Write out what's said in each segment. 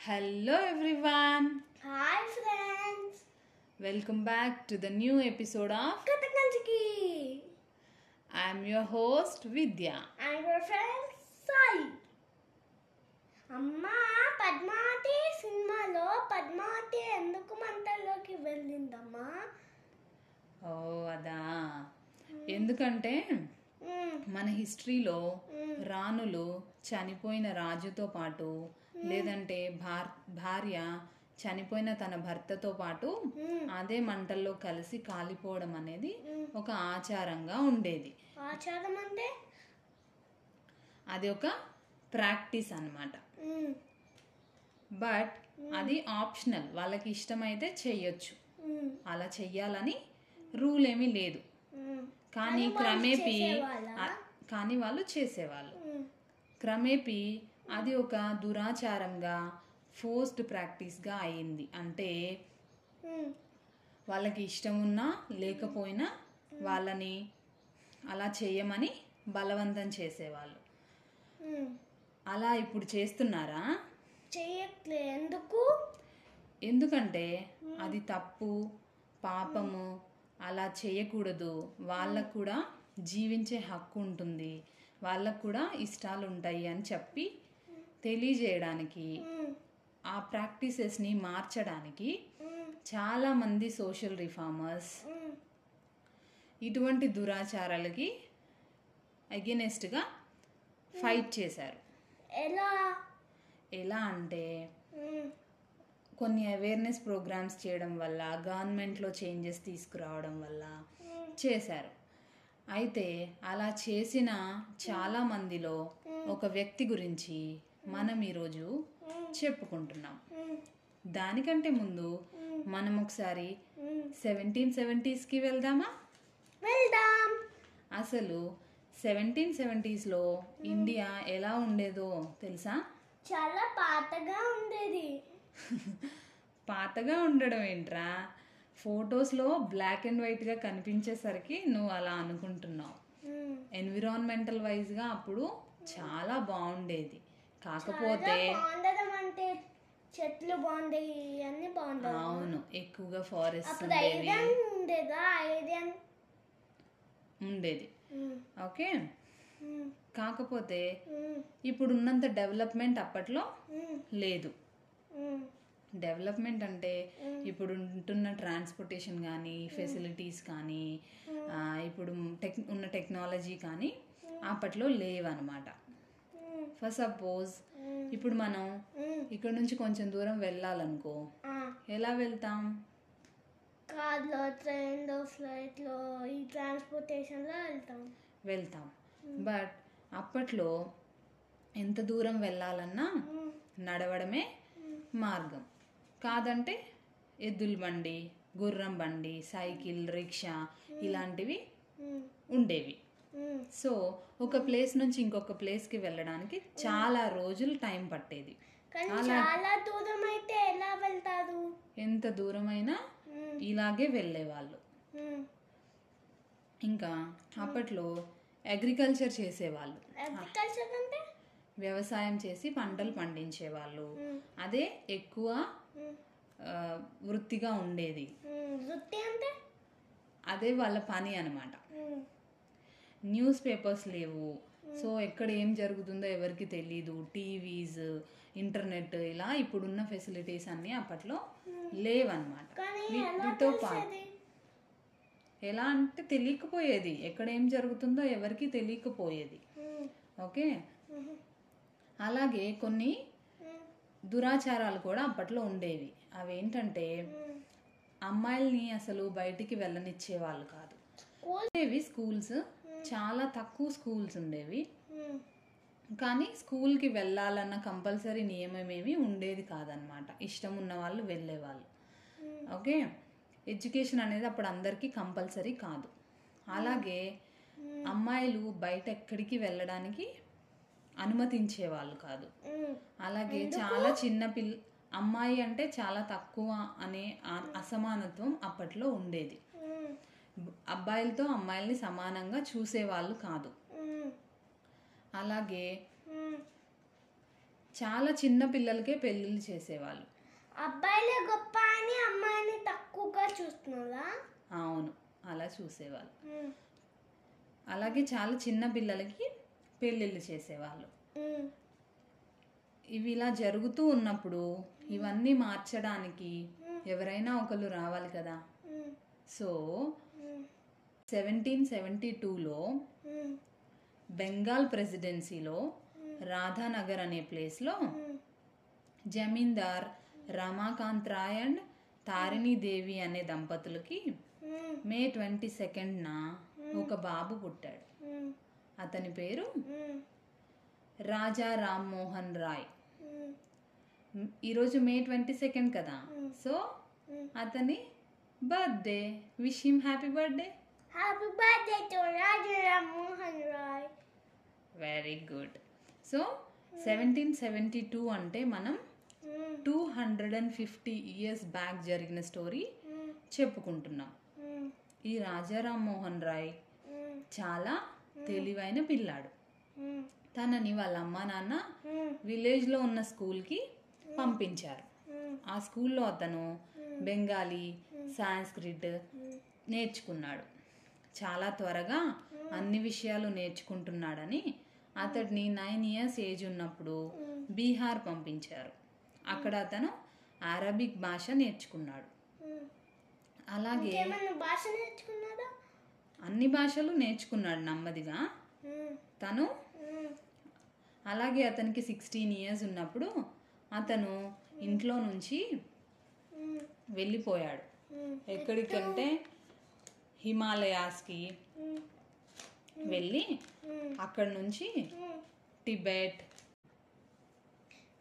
Hello everyone. Hi friends Welcome back to the new episode of కథకంచికి am your host Vidya. And your friend Sai అమ్మా పద్మావతి సినిమాలో పద్మావతి ఎందుకు మంటల్లోకి వెళ్ళిందమ్మా? ఓ అదా. ఎందుకంటే మన హిస్టరీలో రాణులు చనిపోయిన రాజుతో పాటు లేదంటే భార్ భార్య చనిపోయిన తన భర్తతో పాటు అదే మంటల్లో కలిసి కాలిపోవడం అనేది. ఒక ఆచారంగా ఉండేది. ఆచారం అంటే? అది ఒక ప్రాక్టీస్ అన్నమాట. మ్మ్, బట్ అది ఆప్షనల్ వాళ్ళకి ఇష్టమైతే చెయ్యొచ్చు. అలా చెయ్యాలని రూల్ ఏమీ లేదు కానీ క్రమేపీ కానీ వాళ్ళు చేసేవాళ్ళు. క్రమేపీ అది ఒక దురాచారంగా ఫోర్స్డ్ ప్రాక్టీస్గా అయింది. అంటే వాళ్ళకి ఇష్టం ఉన్నా లేకపోయినా వాళ్ళని అలా చేయమని బలవంతం చేసేవాళ్ళు. అలా ఇప్పుడు చేస్తున్నారా? ఎందుకు? ఎందుకంటే అది తప్పు పాపము అలా చేయకూడదు. వాళ్ళకు కూడా జీవించే హక్కు ఉంటుంది. వాళ్ళకు కూడా ఇష్టాలు ఉంటాయి అని చెప్పి తెలియజేయడానికి ఆ ప్రాక్టీసెస్ని మార్చడానికి చాలామంది సోషల్ రిఫార్మర్స్ ఇటువంటి దురాచారాలకి అగెనెస్ట్గా ఫైట్ చేశారు. ఎలా? ఎలా అంటే కొన్ని అవేర్నెస్ ప్రోగ్రామ్స్ చేయడం వల్ల గవర్నమెంట్లో చేంజెస్ తీసుకురావడం వల్ల చేశారు. అయితే అలా చేసిన చాలా మందిలో ఒక వ్యక్తి గురించి మనం ఈరోజు చెప్పుకుంటున్నాం. దానికంటే ముందు మనం ఒకసారి. సెవెంటీన్ సెవెంటీస్కి వెళ్దామా? వెళ్దాం. అసలు సెవెంటీన్ సెవెంటీస్లో ఇండియా ఎలా ఉండేదో తెలుసా? చాలా పాతగా ఉండేది. పాతగా ఉండడం ఏంట్రా? ఫొటోస్లో బ్లాక్ అండ్ వైట్గా కనిపించేసరికి నువ్వు అలా అనుకుంటున్నావు. ఎన్విరాన్మెంటల్ వైజ్గా అప్పుడు చాలా బాగుండేది. కాకపోతే అంటే చెట్లు బాగుండేవి అన్ని బాగుండవు. అవును ఎక్కువగా ఫారెస్ట్ ఉండేదా? ఉండేది. ఓకే? కాకపోతే ఇప్పుడు ఉన్నంత డెవలప్మెంట్ అప్పట్లో లేదు. డెవలప్మెంట్ అంటే ఇప్పుడు ఉంటున్న ట్రాన్స్పోర్టేషన్ కానీ ఫెసిలిటీస్ కానీ ఇప్పుడు టెక్ ఉన్న టెక్నాలజీ కానీ అప్పట్లో లేవన్నమాట ఫర్ సపోజ్ మ్మ్, ఇప్పుడు మనం మ్మ్. ఇక్కడ నుంచి కొంచెం దూరం వెళ్ళాలనుకో ఆ, ఎలా వెళ్తాం? కార్లో ట్రైన్లో ఫ్లైట్లో ఈ ట్రాన్స్పోర్టేషన్లో వెళ్తాం. వెళ్తాం. బట్ అప్పట్లో ఎంత దూరం వెళ్ళాలన్నా నడవడమే మార్గం. కాదంటే ఎద్దుల బండి గుర్రం బండి సైకిల్ రిక్షా ఇలాంటివి ఉండేవి. సో ఒక ప్లేస్ నుంచి ఇంకొక ప్లేస్కి వెళ్ళడానికి చాలా రోజులు టైం పట్టేది. చాలా దూరం అయితే ఎలా వెళ్తారు? ఎంత దూరమైనా మ్మ్, ఇలాగే వెళ్ళేవాళ్ళు. ఇంకా అప్పట్లో అగ్రికల్చర్ చేసేవాళ్ళు. వ్యవసాయం చేసి పంటలు పండించేవాళ్ళు. అదే ఎక్కువ వృత్తిగా ఉండేది. మ్మ్. వృత్తి అంటే? అదే వాళ్ళ పని అనమాట న్యూస్ పేపర్స్ లేవు. సో ఎక్కడ ఏం జరుగుతుందో ఎవరికి తెలీదు. టీవీస్ ఇంటర్నెట్ ఇలా ఇప్పుడున్న ఫెసిలిటీస్ అన్నీ అప్పట్లో లేవన్నమాట. వీటితో పాటు ఎలా అంటే తెలియకపోయేది. ఎక్కడ ఏం జరుగుతుందో ఎవరికి తెలియకపోయేది. ఓకే? అలాగే కొన్ని దురాచారాలు కూడా అప్పట్లో ఉండేవి. అవేంటంటే మ్మ్. అమ్మాయిల్ని అసలు బయటికి వెళ్ళనిచ్చేవాళ్ళు కాదు. ఉండేవి స్కూల్స్. చాలా తక్కువ స్కూల్స్ ఉండేవి. కానీ స్కూల్కి వెళ్ళాలన్న కంపల్సరీ నియమం ఏమీ ఉండేది కాదనమాట ఇష్టం ఉన్న వాళ్ళు వెళ్ళేవాళ్ళు. ఓకే? ఎడ్యుకేషన్ అనేది అప్పుడు అందరికీ కంపల్సరీ కాదు. అలాగే అమ్మాయిలు బయట ఎక్కడికి వెళ్ళడానికి అనుమతించేవాళ్ళు కాదు. మ్మ్, అలాగే చాలా చిన్న పిల్ల అమ్మాయి అంటే చాలా తక్కువ అనే అసమానత్వం అప్పట్లో ఉండేది. అబ్బాయిలతో అమ్మాయిల్ని సమానంగా చూసేవాళ్ళు కాదు. అలాగే చాలా చిన్న పిల్లలకే పెళ్ళిళ్ళు చేసేవాళ్ళు. అబ్బాయిలే గొప్ప అని అమ్మాయిని తక్కువగా చూస్తున్నారా? అవును అలా చూసేవాళ్ళు. అలాగే చాలా చిన్న పిల్లలకి పెళ్ళిళ్ళు చేసేవాళ్ళు. ఇవి ఇలా జరుగుతూ ఉన్నప్పుడు ఇవన్నీ మార్చడానికి ఎవరైనా ఒకరు రావాలి కదా. సో సెవెంటీన్ సెవెంటీ టూలో బెంగాల్ ప్రెసిడెన్సీలో రాధానగర్ అనే ప్లేస్లో జమీందార్ రమాకాంత్ రాయ్ అండ్ తారిణీ దేవి అనే దంపతులకి మే ట్వంటీ సెకండ్న ఒక బాబు పుట్టాడు. అతని పేరు రాజా రామ్మోహన్ రాయ్. ఈరోజు మే ట్వంటీ సెకండ్ కదా. సో అతని birthday. Wish him happy birthday. Happy birthday to Raju Rammohan Roy very good so seventeen seventy two అంటే మనం two hundred and fifty years back జరిగిన స్టోరీ చెప్పుకుంటున్నాం ఈ రాజా రామ్మోహన్ రాయ్ ఉమ్, చాలా తెలివైన పిల్లాడు. ఉమ్, తనని వాళ్ళ అమ్మా నాన్న విలేజ్లో ఉన్న స్కూల్కి పంపించారు. ఆ స్కూల్లో అతను బెంగాలీ సాంస్క్రిట్ నేర్చుకున్నాడు. చాలా త్వరగా అన్ని విషయాలు నేర్చుకుంటున్నాడని. అతడిని నైన్ ఇయర్స్ ఏజ్ ఉన్నప్పుడు బీహార్ పంపించారు. అక్కడ అతను అరబిక్ భాష నేర్చుకున్నాడు. అలాగే భాష అన్ని భాషలు నేర్చుకున్నాడు నెమ్మదిగా. తను అలాగే అతనికి సిక్స్టీన్ ఇయర్స్ ఉన్నప్పుడు అతను ఇంట్లో నుంచి వెళ్ళిపోయాడు. ఎక్కడికంటే హిమాలయాస్కి వెళ్ళి అక్కడ నుంచి. టిబెట్.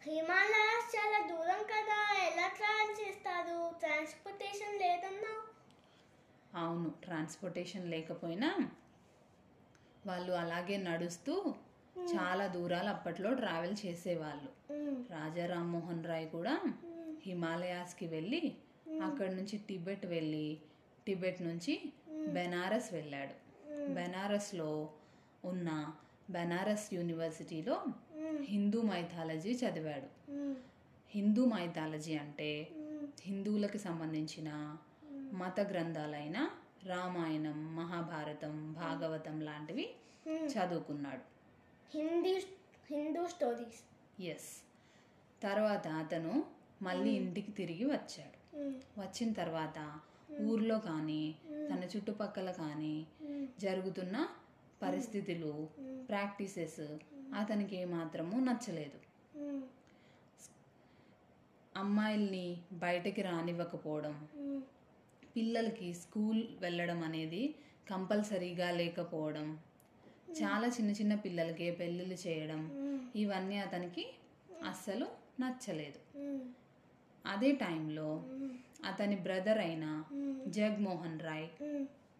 హిమాలయాస్ చాలా దూరం కదా ఎలా ట్రావెల్ చేస్తారు? ట్రాన్స్పోర్టేషన్ లేదన్నా? అవును ట్రాన్స్పోర్టేషన్ లేకపోయినా వాళ్ళు అలాగే నడుస్తూ చాలా దూరాలు అప్పట్లో ట్రావెల్ చేసేవాళ్ళు. రాజా రామ్మోహన్ రాయ్ కూడా హిమాలయాస్కి వెళ్ళి అక్కడ నుంచి టిబెట్ వెళ్ళి టిబెట్ నుంచి బెనారస్ వెళ్ళాడు. బెనారస్లో ఉన్న బెనారస్ యూనివర్సిటీలో హిందూ మైథాలజీ చదివాడు. హిందూ మైథాలజీ అంటే హిందువులకు సంబంధించిన మత గ్రంథాలైన రామాయణం మహాభారతం భాగవతం లాంటివి చదువుకున్నాడు. హిందీ హిందూ స్టోరీస్. ఎస్ తర్వాత అతను మళ్ళీ ఇంటికి తిరిగి వచ్చాడు. వచ్చిన తర్వాత ఊర్లో కానీ తన చుట్టుపక్కల కానీ జరుగుతున్న పరిస్థితులు ప్రాక్టీసెస్ అతనికి ఏమాత్రము నచ్చలేదు. అమ్మాయిల్ని బయటకి రానివ్వకపోవడం పిల్లలకి స్కూల్ వెళ్ళడం అనేది కంపల్సరీగా లేకపోవడం చాలా చిన్న చిన్న పిల్లలకి పెళ్ళిళ్ళు చేయడం ఇవన్నీ అతనికి అస్సలు నచ్చలేదు. అదే టైంలో అతని బ్రదర్ అయిన జగమోహన్ రాయ్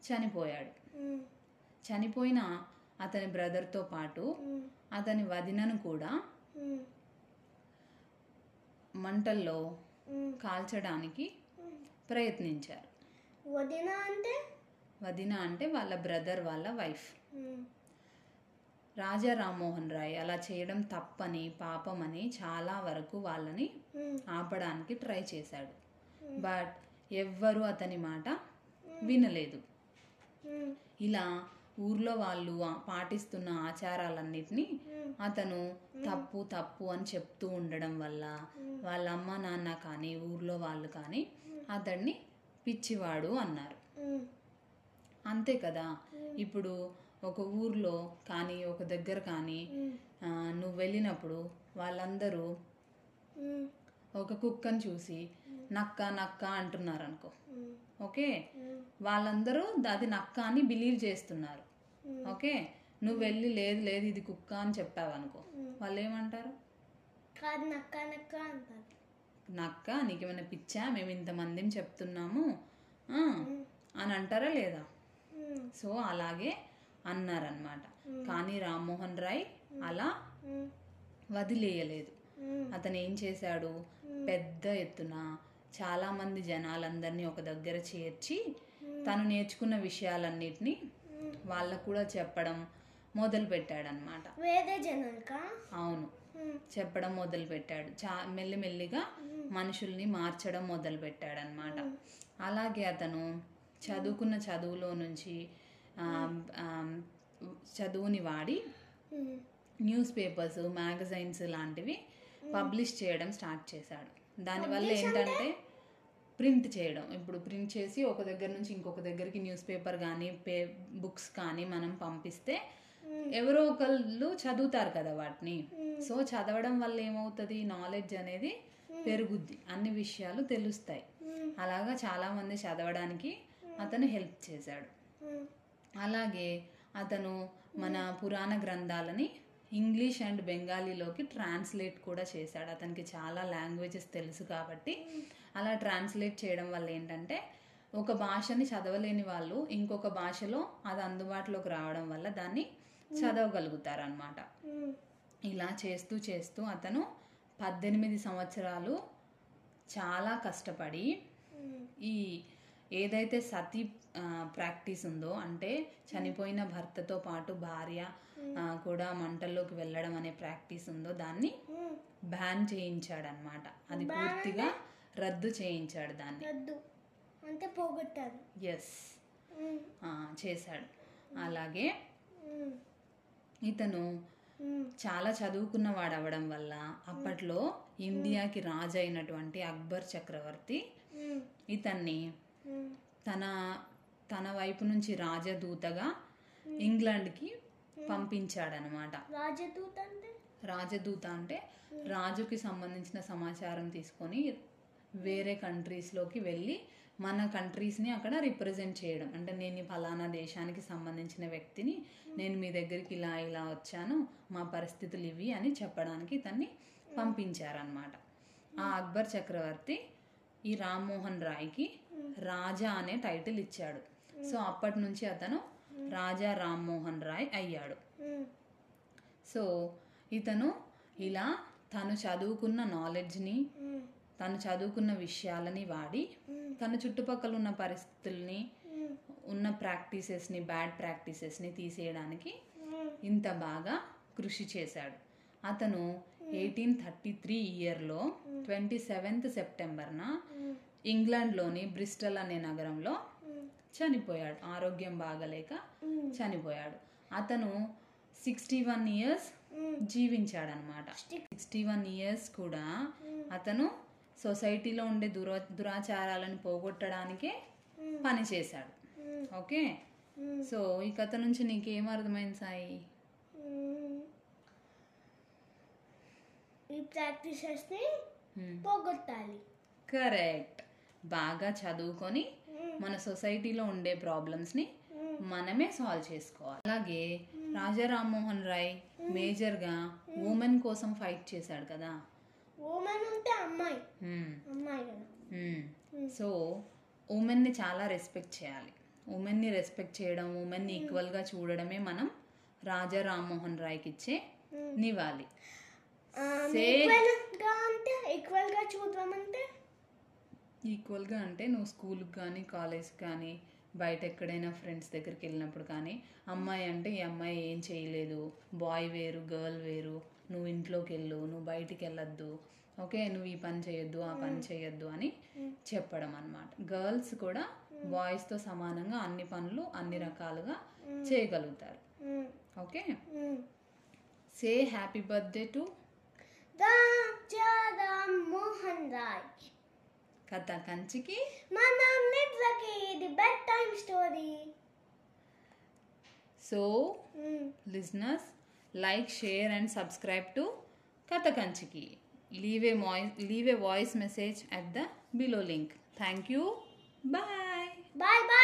చనిపోయాడు. చనిపోయిన అతని బ్రదర్తో పాటు అతని వదినను కూడా మంటల్లో కాల్చడానికి ప్రయత్నించారు. వదిన అంటే? వదిన అంటే వాళ్ళ బ్రదర్ వాళ్ళ వైఫ్. రాజా రామ్మోహన్ రాయ్ అలా చేయడం తప్పని పాపమని చాలా వరకు వాళ్ళని ఆపడానికి ట్రై చేశాడు. బట్ ఎవ్వరూ అతని మాట వినలేదు. ఇలా ఊర్లో వాళ్ళు పాటిస్తున్న ఆచారాలన్నిటినీ అతను తప్పు తప్పు అని చెప్తూ ఉండడం వల్ల వాళ్ళ అమ్మ నాన్న కానీ ఊర్లో వాళ్ళు కానీ అతన్ని పిచ్చివాడు అన్నారు. అంతే కదా? ఇప్పుడు ఒక ఊర్లో కానీ ఒక దగ్గర కానీ నువ్వు వెళ్ళినప్పుడు వాళ్ళందరూ ఒక కుక్కను చూసి నక్క నక్క అంటున్నారు అనుకో ఓకే? వాళ్ళందరూ అది నక్క అని బిలీవ్ చేస్తున్నారు. ఓకే? నువ్వు వెళ్ళి లేదు లేదు ఇది కుక్క అని చెప్పావు అనుకో వాళ్ళు ఏమంటారు కాదు నక్క నక్క అంటారు. నక్క నీకేమైనా పిచ్చా? మేము ఇంతమందిని చెప్తున్నాము. అని అంటారా లేదా? సో అలాగే అన్నారనమాట కానీ రామ్మోహన్ రాయ్ అలా వదిలేయలేదు. అతను ఏం చేశాడు పెద్ద ఎత్తున చాలా మంది జనాలందరినీ ఒక దగ్గర చేర్చి తను నేర్చుకున్న విషయాలన్నిటినీ వాళ్ళకు కూడా చెప్పడం మొదలు పెట్టాడనమాట వేరే జనాలకా అవును. చెప్పడం మొదలు పెట్టాడు చా మెల్లిమెల్లిగా మనుషుల్ని మార్చడం మొదలు పెట్టాడు అనమాట అలాగే అతను చదువుకున్న చదువులో నుంచి చదువుని వాడి న్యూస్ పేపర్స్ మ్యాగజైన్స్ లాంటివి పబ్లిష్ చేయడం స్టార్ట్ చేశాడు. దానివల్ల ఏంటంటే ప్రింట్ చేయడం. ఇప్పుడు ప్రింట్ చేసి ఒక దగ్గర నుంచి ఇంకొక దగ్గరికి న్యూస్ పేపర్ కానీ పే బుక్స్ కానీ మనం పంపిస్తే ఎవరో ఒకళ్ళు చదువుతారు కదా వాటిని. సో చదవడం వల్ల ఏమవుతుంది? నాలెడ్జ్ అనేది పెరుగుద్ది. అన్ని విషయాలు తెలుస్తాయి. అలాగా చాలామంది చదవడానికి అతను హెల్ప్ చేశాడు. అలాగే అతను మన పురాణ గ్రంథాలని ఇంగ్లీష్ అండ్ బెంగాలీలోకి ట్రాన్స్లేట్ కూడా చేశాడు. అతనికి చాలా లాంగ్వేజెస్ తెలుసు కాబట్టి అలా ట్రాన్స్లేట్ చేయడం వల్ల ఏంటంటే ఒక భాషని చదవలేని వాళ్ళు ఇంకొక భాషలో అది అందుబాటులోకి రావడం వల్ల దాన్ని చదవగలుగుతారు అనమాట ఇలా చేస్తూ చేస్తూ అతను పద్దెనిమిది సంవత్సరాలు చాలా కష్టపడి ఈ ఏదైతే సతీ ప్రాక్టీస్ ఉందో అంటే చనిపోయిన భర్తతో పాటు భార్య కూడా మంటల్లోకి వెళ్ళడం అనే ప్రాక్టీస్ ఉందో దాన్ని బ్యాన్ చేయించాడనమాట అది పూర్తిగా రద్దు చేయించాడు దాన్ని. అంటే పోగొట్టారు ఎస్ చేశాడు. అలాగే ఇతను చాలా చదువుకున్నవాడు అవ్వడం వల్ల అప్పట్లో ఇండియాకి రాజు అయినటువంటి అక్బర్ చక్రవర్తి ఇతన్ని తన తన వైపు నుంచి రాజదూతగా ఇంగ్లాండ్కి పంపించాడనమాట. రాజదూత అంటే? రాజదూత అంటే రాజుకి సంబంధించిన సమాచారం తీసుకొని వేరే కంట్రీస్లోకి వెళ్ళి మన కంట్రీస్ని అక్కడ రిప్రజెంట్ చేయడం. అంటే నేను ఫలానా దేశానికి సంబంధించిన వ్యక్తిని నేను మీ దగ్గరికి ఇలా ఇలా వచ్చాను మా పరిస్థితులు ఇవి అని చెప్పడానికి తన్ని పంపించారనమాట. ఆ అక్బర్ చక్రవర్తి ఈ రామ్మోహన్ రాయ్కి రాజా అనే టైటిల్ ఇచ్చాడు. సో అప్పటి నుంచి అతను రాజా రామ్మోహన్ రాయ్ అయ్యాడు. సో ఇతను ఇలా తను చదువుకున్న నాలెడ్జ్ని తను చదువుకున్న విషయాలని వాడి తన చుట్టుపక్కల ఉన్న పరిస్థితుల్ని ఉన్న ప్రాక్టీసెస్ని బ్యాడ్ ప్రాక్టీసెస్ని తీసేయడానికి ఇంత బాగా కృషి చేశాడు. అతను ఎయిటీన్ థర్టీ త్రీ ఇయర్లో ట్వంటీ సెవెంత్ సెప్టెంబర్న ఇంగ్లాండ్లోని బ్రిస్టల్ అనే నగరంలో చనిపోయాడు. ఆరోగ్యం బాగలేక చనిపోయాడు. అతను సిక్స్టీ వన్ ఇయర్స్ జీవించాడనమాట. సిక్స్టీ వన్ ఇయర్స్ కూడా అతను సొసైటీలో ఉండే దురా దురాచారాలను పోగొట్టడానికే పనిచేశాడు ఓకే? సో ఈ కథ నుంచి నీకేం అర్థమైంది సాయి? ఈ ప్రాక్టీసెస్ని పోగొట్టాలి. కరెక్ట్ బాగా చదువుకొని మన సొసైటీలో ఉండే ప్రాబ్లమ్స్ని మనమే సాల్వ్ చేసుకోవాలి. అలాగే రాజా రామ్మోహన్ రాయ్ మేజర్గా ఉమెన్ కోసం ఫైట్ చేశాడు కదా. ఉమెన్ ఉంటే అమ్మాయి. కదా. సో ఉమెన్ని చాలా రెస్పెక్ట్ చేయాలి. ఉమెన్ని రెస్పెక్ట్ చేయడం ఉమెన్ని ఈక్వల్గా చూడడమే మనం రాజా రామ్మోహన్ రాయ్కి ఇచ్చే సే ఈక్వల్గా అంటే ఈక్వల్గా చూద్దామంటే ఈక్వల్గా అంటే నువ్వు స్కూల్కి కానీ కాలేజ్కి కానీ బయట ఎక్కడైనా ఫ్రెండ్స్ దగ్గరికి వెళ్ళినప్పుడు కానీ అమ్మాయి అంటే ఈ అమ్మాయి ఏం చేయలేదు. బాయ్ వేరు గర్ల్ వేరు. నువ్వు ఇంట్లోకి వెళ్ళు నువ్వు బయటికి వెళ్ళొద్దు. ఓకే నువ్వు ఈ పని చేయొద్దు ఆ పని చేయొద్దు అని చెప్పడం అనమాట గర్ల్స్ కూడా బాయ్స్తో సమానంగా అన్ని పనులు అన్ని రకాలుగా చేయగలుగుతారు. Okay? Say happy birthday to Rammohan Roy కథ కంచికి మనం నిద్రకి ఇది bedtime story so listeners like share and subscribe to katha kanchiki leave a moi- leave a voice message at the below link thank you bye bye bye